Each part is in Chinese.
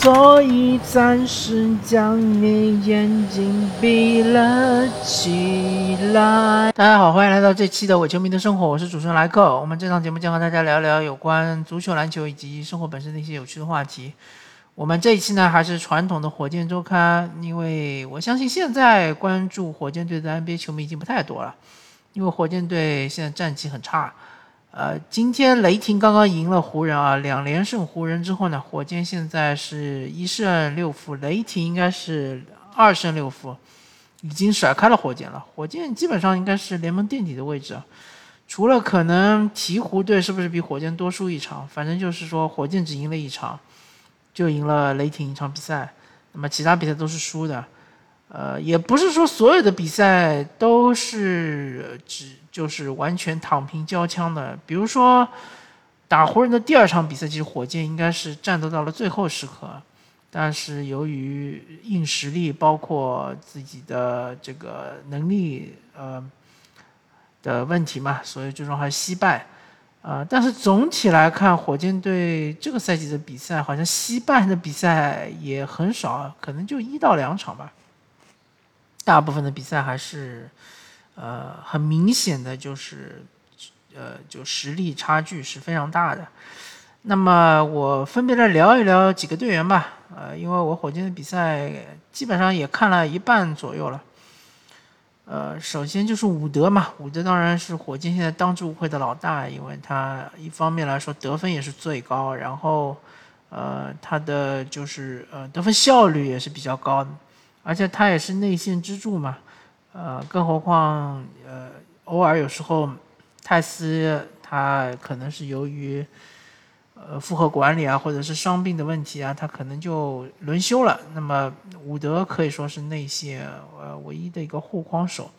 所以暂时将你眼睛闭了起来。大家好，欢迎来到这期的伪球迷的生活，我是主持人莱克。我们这档节目将和大家聊聊有关足球、篮球以及生活本身的一些有趣的话题。我们这一期呢，还是传统的火箭周刊，因为我相信现在关注火箭队的 NBA 球迷已经不太多了，因为火箭队现在战绩很差。呃，今天雷霆刚刚赢了湖人啊，两连胜湖人之后呢，火箭现在是一胜六负，雷霆应该是二胜六负，已经甩开了火箭了。火箭基本上应该是联盟垫底的位置，除了可能鹈鹕队是不是比火箭多输一场，反正就是说火箭只赢了一场，就赢了雷霆一场比赛，那么其他比赛都是输的。呃，也不是说所有的比赛都是只就是完全躺平交枪的。比如说打湖人的第二场比赛，其实火箭应该是战斗到了最后时刻，但是由于硬实力，包括自己的这个能力，呃的问题嘛，所以最终还是惜败。啊，但是总体来看，火箭队这个赛季的比赛好像惜败的比赛也很少，可能就一到两场吧。大部分的比赛还是，呃，很明显的就是，呃，就实力差距是非常大的。那么我分别来聊一聊几个队员吧，呃，因为我火箭的比赛基本上也看了一半左右了。呃，首先就是伍德嘛，伍德当然是火箭现在当之无愧的老大，因为他一方面来说得分也是最高，然后，呃，他的就是呃得分效率也是比较高的。而且他也是内线支柱嘛，呃，更何况呃，偶尔有时候泰斯他可能是由于呃负荷管理啊，或者是伤病的问题啊，他可能就轮休了。那么伍德可以说是内线呃唯一的一个护框手。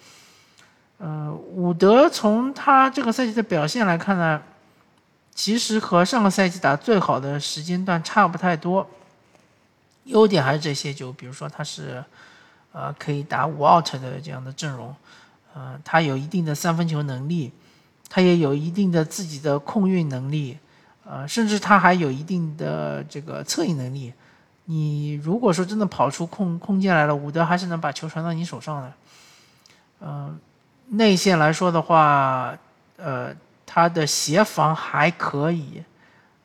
呃，伍德从他这个赛季的表现来看呢，其实和上个赛季打最好的时间段差不太多。优点还是这些，就比如说他是，呃，可以打五 out 的这样的阵容，呃，他有一定的三分球能力，他也有一定的自己的控运能力，呃，甚至他还有一定的这个策应能力。你如果说真的跑出空空间来了，伍德还是能把球传到你手上的。嗯，内线来说的话，呃，他的协防还可以，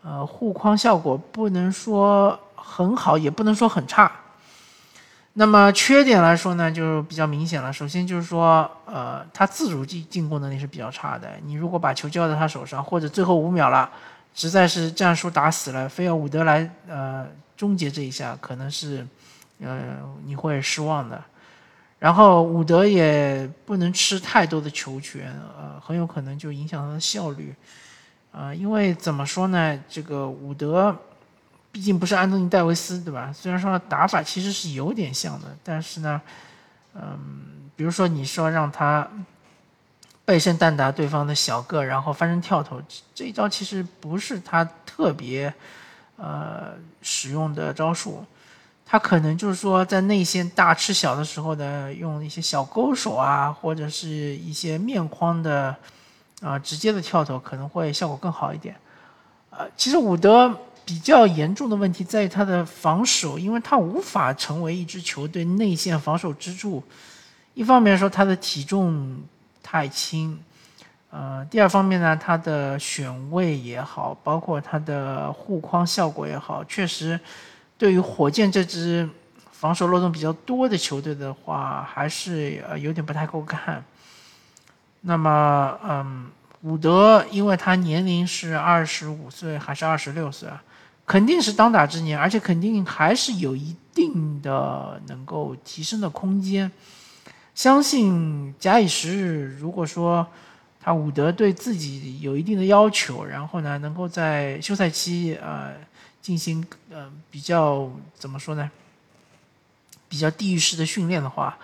呃，护框效果不能说。很好，也不能说很差。那么缺点来说呢，就比较明显了。首先就是说，呃，他自主进进攻能力是比较差的。你如果把球交在他手上，或者最后五秒了，实在是战术打死了，非要伍德来呃终结这一下，可能是呃你会失望的。然后伍德也不能吃太多的球权，呃，很有可能就影响他的效率。啊，因为怎么说呢，这个伍德。毕竟不是安东尼戴维斯，对吧？虽然说打法其实是有点像的，但是呢，嗯，比如说你说让他背身单打对方的小个，然后翻身跳投，这一招其实不是他特别呃使用的招数。他可能就是说在内线大吃小的时候呢，用一些小勾手啊，或者是一些面框的啊直接的跳投，可能会效果更好一点。呃，其实伍德。比较严重的问题在于他的防守，因为他无法成为一支球队内线防守支柱。一方面说他的体重太轻，呃，第二方面呢，他的选位也好，包括他的护框效果也好，确实对于火箭这支防守漏洞比较多的球队的话，还是呃有点不太够看。那么，嗯，伍德因为他年龄是二十五岁还是二十六岁啊？肯定是当打之年，而且肯定还是有一定的能够提升的空间。相信假以时日，如果说他伍德对自己有一定的要求，然后呢，能够在休赛期呃进行呃比较怎么说呢？比较地域式的训练的话，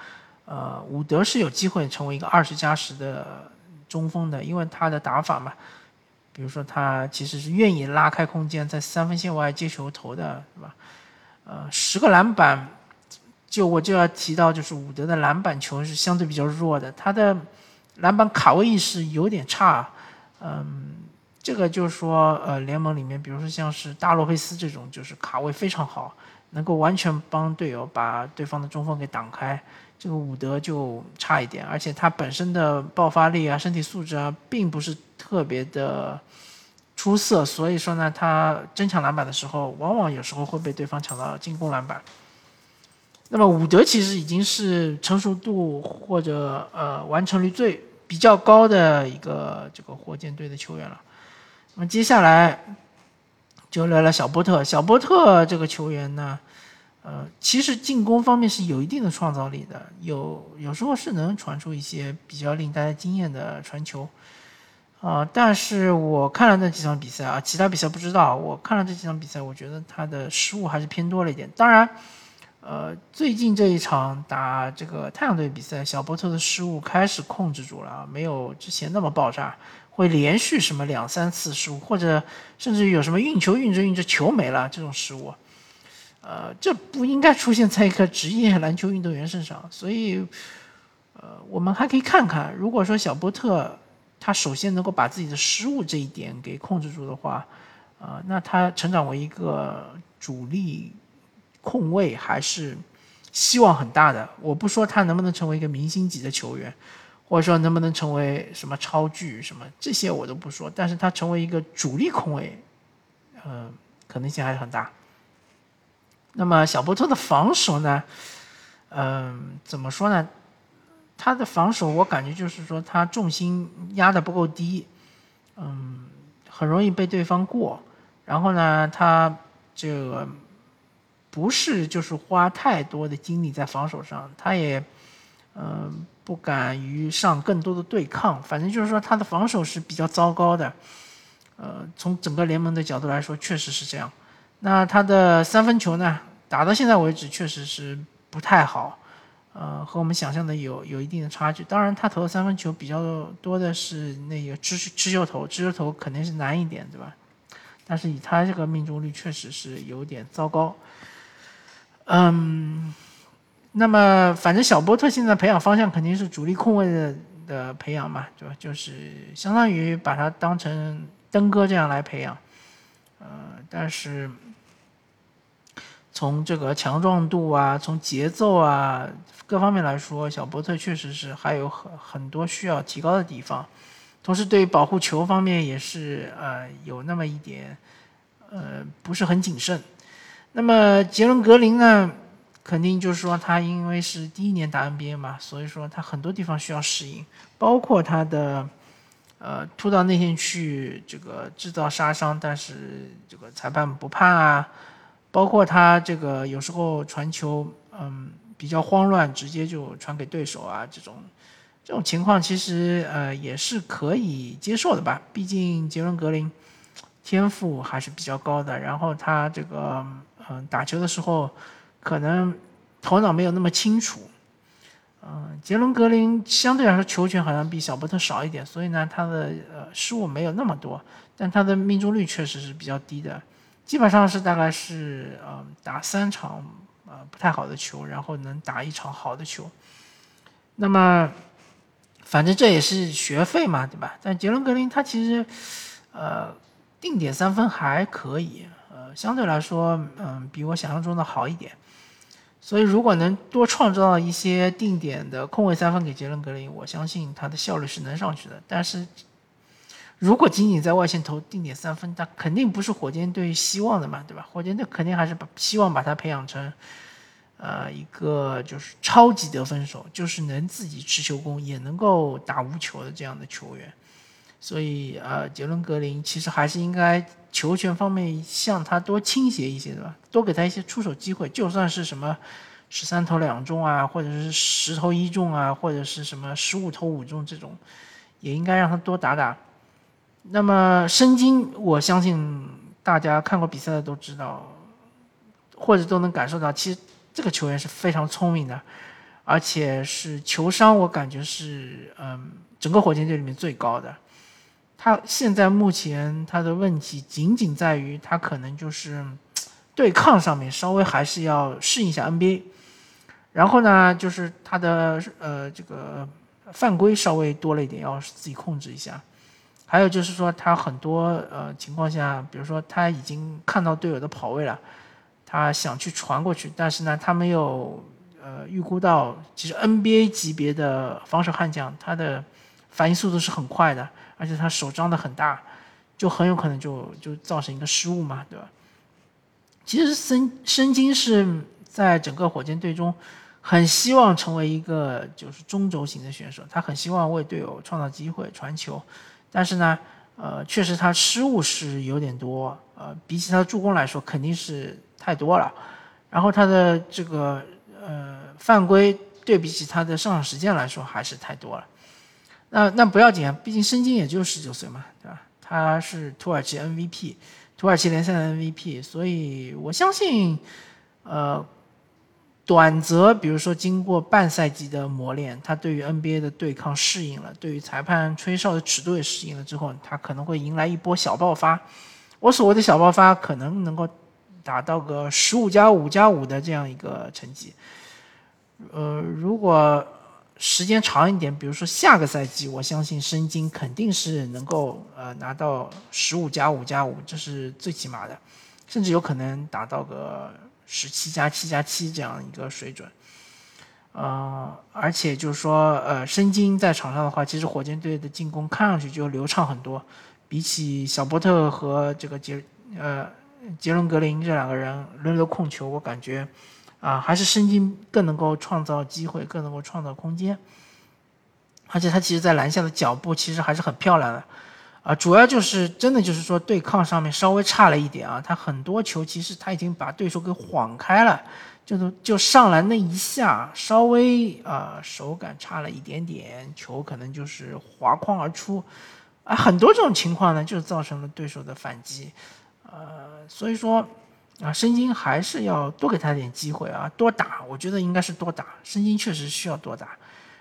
呃，伍德是有机会成为一个二十加十的中锋的，因为他的打法嘛。比如说，他其实是愿意拉开空间，在三分线外接球投的，是吧？呃，十个篮板，就我就要提到，就是伍德的篮板球是相对比较弱的，他的篮板卡位意识有点差。嗯，这个就是说，呃，联盟里面，比如说像是大洛佩斯这种，就是卡位非常好，能够完全帮队友把对方的中锋给挡开。这个伍德就差一点，而且他本身的爆发力啊、身体素质啊，并不是特别的出色，所以说呢，他争抢篮板的时候，往往有时候会被对方抢到进攻篮板。那么伍德其实已经是成熟度或者呃完成率最比较高的一个这个火箭队的球员了。那么接下来就聊聊小波特，小波特这个球员呢。呃，其实进攻方面是有一定的创造力的，有有时候是能传出一些比较令大家惊艳的传球，啊，但是我看了那几场比赛啊，其他比赛不知道，我看了这几场比赛，我觉得他的失误还是偏多了一点。当然，呃，最近这一场打这个太阳队比赛，小波特的失误开始控制住了，没有之前那么爆炸，会连续什么两三次失误，或者甚至于有什么运球运着运着球没了这种失误。呃，这不应该出现在一个职业篮球运动员身上，所以，呃，我们还可以看看，如果说小波特他首先能够把自己的失误这一点给控制住的话，啊，那他成长为一个主力控卫还是希望很大的。我不说他能不能成为一个明星级的球员，或者说能不能成为什么超巨什么这些我都不说，但是他成为一个主力控卫，呃，可能性还是很大。那么小波特的防守呢？嗯，怎么说呢？他的防守我感觉就是说他重心压的不够低，嗯，很容易被对方过。然后呢，他这个不是就是花太多的精力在防守上，他也嗯不敢于上更多的对抗。反正就是说他的防守是比较糟糕的。呃，从整个联盟的角度来说，确实是这样。那他的三分球呢？打到现在为止，确实是不太好，呃，和我们想象的有有一定的差距。当然，他投的三分球比较多的是那个持持球投，持球投肯定是难一点，对吧？但是以他这个命中率，确实是有点糟糕。嗯，那么反正小波特现在培养方向肯定是主力控卫的的培养嘛，对吧？就是相当于把他当成登哥这样来培养。呃，但是从这个强壮度啊，从节奏啊各方面来说，小波特确实是还有很很多需要提高的地方。同时，对于保护球方面也是呃有那么一点呃不是很谨慎。那么杰伦格林呢，肯定就是说他因为是第一年打 NBA 嘛，所以说他很多地方需要适应，包括他的。呃，突到内线去，这个制造杀伤，但是这个裁判不判啊。包括他这个有时候传球，嗯，比较慌乱，直接就传给对手啊，这种这种情况其实呃也是可以接受的吧。毕竟杰伦格林天赋还是比较高的，然后他这个嗯打球的时候可能头脑没有那么清楚。嗯，杰伦格林相对来说球权好像比小波特少一点，所以呢，他的呃失误没有那么多，但他的命中率确实是比较低的，基本上是大概是呃打三场呃不太好的球，然后能打一场好的球。那么，反正这也是学费嘛，对吧？但杰伦格林他其实呃定点三分还可以，呃相对来说嗯比我想象中的好一点。所以，如果能多创造一些定点的空位三分给杰伦格林，我相信他的效率是能上去的。但是，如果仅仅在外线投定点三分，他肯定不是火箭队希望的嘛，对吧？火箭队肯定还是把希望把他培养成，呃，一个就是超级得分手，就是能自己持球攻，也能够打无球的这样的球员。所以，呃，杰伦格林其实还是应该球权方面向他多倾斜一些，对吧？多给他一些出手机会，就算是什么十三投两中啊，或者是十投一中啊，或者是什么十五投五中这种，也应该让他多打打。那么申京，我相信大家看过比赛的都知道，或者都能感受到，其实这个球员是非常聪明的，而且是球商，我感觉是嗯整个火箭队里面最高的。他现在目前他的问题仅仅在于他可能就是 对抗上面稍微还是要适应一下 NBA，然后呢就是他的呃这个犯规稍微多了一点，要自己控制一下。还有就是说他很多呃情况下，比如说他已经看到队友的跑位了，他想去传过去，但是呢，他没有呃预估到，其实 NBA 级别的防守悍将，他的反应速度是很快的，而且他手张的很大，就很有可能就就造成一个失误嘛，对吧？其实申申京是在整个火箭队中。很希望成为一个就是中轴型的选手，他很希望为队友创造机会传球，但是呢，呃，确实他失误是有点多，呃，比起他的助攻来说肯定是太多了，然后他的这个呃犯规对比起他的上场时间来说还是太多了，那那不要紧啊，毕竟申京也就十九岁嘛，对吧？他是土耳其 MVP，土耳其联赛的 MVP，所以我相信，呃。短则，比如说经过半赛季的磨练，他对于 NBA 的对抗适应了，对于裁判吹哨的尺度也适应了之后，他可能会迎来一波小爆发。我所谓的小爆发，可能能够达到个十五加五加五的这样一个成绩。呃，如果时间长一点，比如说下个赛季，我相信申京肯定是能够呃拿到十五加五加五，这是最起码的，甚至有可能达到个。十七加七加七这样一个水准，呃，而且就是说，呃，申京在场上的话，其实火箭队的进攻看上去就流畅很多，比起小波特和这个杰呃杰伦格林这两个人轮流控球，我感觉啊，还是申京更能够创造机会，更能够创造空间，而且他其实在篮下的脚步其实还是很漂亮的。啊，主要就是真的就是说对抗上面稍微差了一点啊，他很多球其实他已经把对手给晃开了，就是就上篮那一下稍微啊手感差了一点点，球可能就是滑框而出，啊，很多这种情况呢，就造成了对手的反击，呃，所以说啊，申京还是要多给他点机会啊，多打，我觉得应该是多打，申京确实需要多打，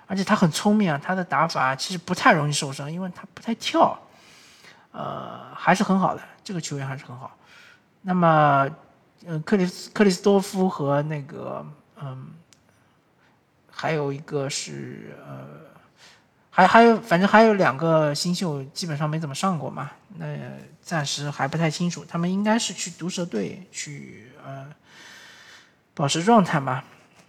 而且他很聪明啊，他的打法其实不太容易受伤，因为他不太跳。呃，还是很好的，这个球员还是很好。那么，呃，克里斯克里斯多夫和那个，嗯，还有一个是呃，还还有，反正还有两个新秀，基本上没怎么上过嘛。那暂时还不太清楚，他们应该是去毒蛇队去呃保持状态嘛。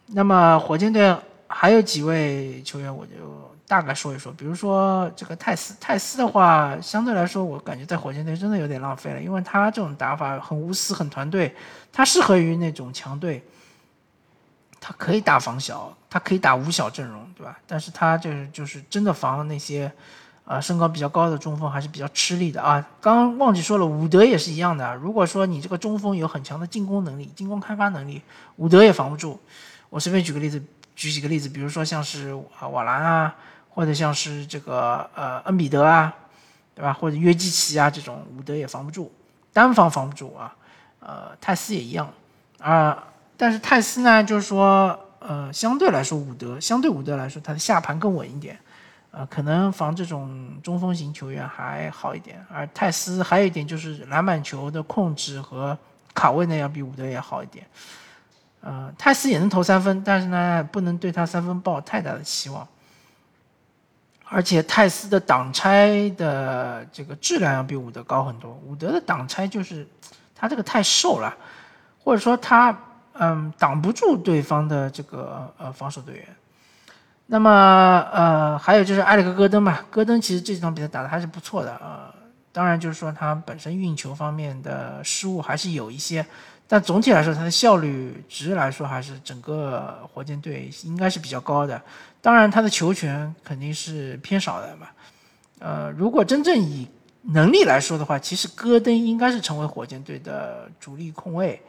那么火箭队还有几位球员，我就。大概说一说，比如说这个泰斯，泰斯的话，相对来说，我感觉在火箭队真的有点浪费了，因为他这种打法很无私、很团队，他适合于那种强队，他可以打防小，他可以打五小阵容，对吧？但是他就是就是真的防那些，啊，身高比较高的中锋还是比较吃力的啊。刚刚忘记说了，伍德也是一样的，如果说你这个中锋有很强的进攻能力、进攻开发能力，伍德也防不住。我随便举个例子，举几个例子，比如说像是啊瓦兰啊。或者像是这个呃恩比德啊，对吧？或者约基奇啊这种，伍德也防不住，单防防不住啊。呃，泰斯也一样啊。但是泰斯呢，就是说呃，相对来说伍德，相对伍德来说，他的下盘更稳一点，呃，可能防这种中锋型球员还好一点。而泰斯还有一点就是篮板球的控制和卡位呢，要比伍德也好一点。呃，泰斯也能投三分，但是呢，不能对他三分抱太大的期望。而且泰斯的挡拆的这个质量要比伍德高很多。伍德的挡拆就是他这个太瘦了，或者说他嗯挡不住对方的这个呃防守队员。那么呃还有就是埃里克戈登嘛，戈登其实这场比赛打的还是不错的啊。当然就是说他本身运球方面的失误还是有一些，但总体来说他的效率值来说还是整个火箭队应该是比较高的。当然，他的球权肯定是偏少的嘛。呃，如果真正以能力来说的话，其实戈登应该是成为火箭队的主力控卫。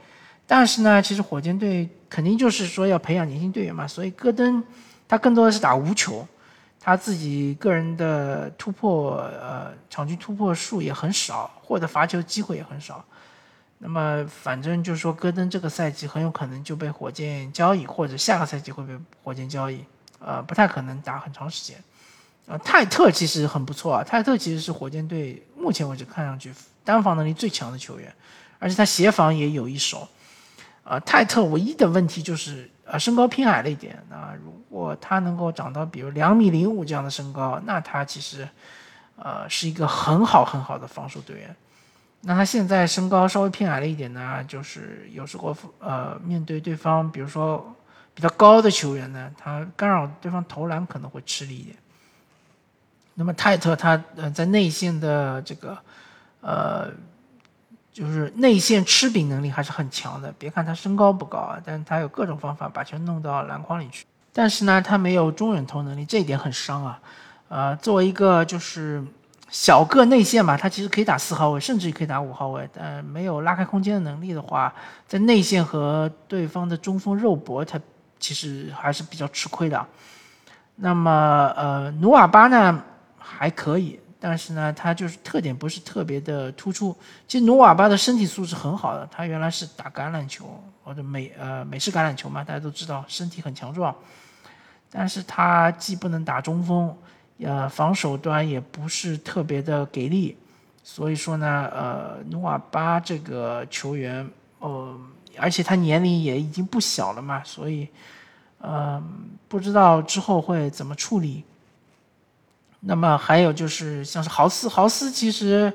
但是呢，其实火箭队肯定就是说要培养年轻队员嘛，所以戈登他更多的是打无球，他自己个人的突破呃场均突破数也很少，获得罚球机会也很少。那么反正就是说，戈登这个赛季很有可能就被火箭交易，或者下个赛季会被火箭交易。呃，不太可能打很长时间。呃，泰特其实很不错啊，泰特其实是火箭队目前为止看上去单防能力最强的球员，而且他协防也有一手。呃，泰特唯一的问题就是呃身高偏矮了一点。那如果他能够长到比如两米零五这样的身高，那他其实呃是一个很好很好的防守队员。那他现在身高稍微偏矮了一点呢，就是有时候呃面对对方，比如说比较高的球员呢，他干扰对方投篮可能会吃力一点。那么泰特他呃在内线的这个呃就是内线吃饼能力还是很强的。别看他身高不高啊，但是他有各种方法把球弄到篮筐里去。但是呢，他没有中远投能力，这一点很伤啊。呃，作为一个就是小个内线嘛，他其实可以打四号位，甚至也可以打五号位，但没有拉开空间的能力的话，在内线和对方的中锋肉搏，他其实还是比较吃亏的。那么，呃，努瓦巴呢还可以，但是呢，他就是特点不是特别的突出。其实努瓦巴的身体素质很好的，他原来是打橄榄球或者美呃美式橄榄球嘛，大家都知道身体很强壮，但是他既不能打中锋。呃，防守端也不是特别的给力，所以说呢，呃，努瓦巴这个球员，呃，而且他年龄也已经不小了嘛，所以，呃，不知道之后会怎么处理。那么还有就是像是豪斯，豪斯其实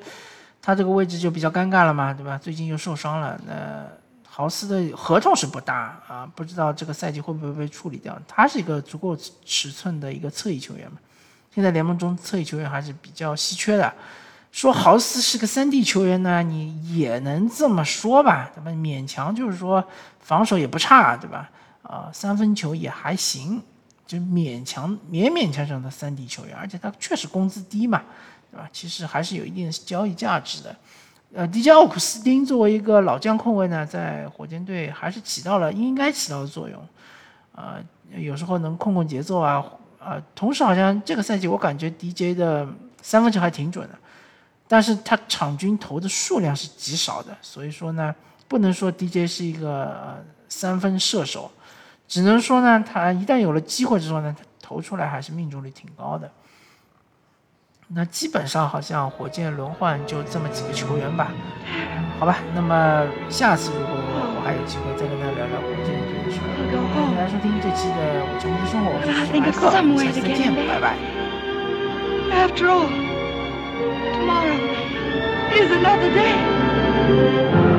他这个位置就比较尴尬了嘛，对吧？最近又受伤了，那豪斯的合同是不大啊，不知道这个赛季会不会被处理掉。他是一个足够尺寸的一个侧翼球员嘛。现在联盟中侧翼球员还是比较稀缺的。说豪斯是个三 D 球员呢，你也能这么说吧？咱们？勉强就是说防守也不差，对吧？啊，三分球也还行，就勉强勉勉强强的三 D 球员，而且他确实工资低嘛，对吧？其实还是有一定的交易价值的。呃，迪迦奥古斯丁作为一个老将控卫呢，在火箭队还是起到了应该起到的作用。啊，有时候能控控节奏啊。啊，同时好像这个赛季我感觉 DJ 的三分球还挺准的，但是他场均投的数量是极少的，所以说呢，不能说 DJ 是一个三分射手，只能说呢，他一旦有了机会之后呢，他投出来还是命中率挺高的。那基本上好像火箭轮换就这么几个球员吧，好吧，那么下次如果我还有机会再跟大家聊聊火箭队的事，欢迎来收听这期的《球迷的生活》，我是马克，下次再见，拜拜。After all, tomorrow is another day.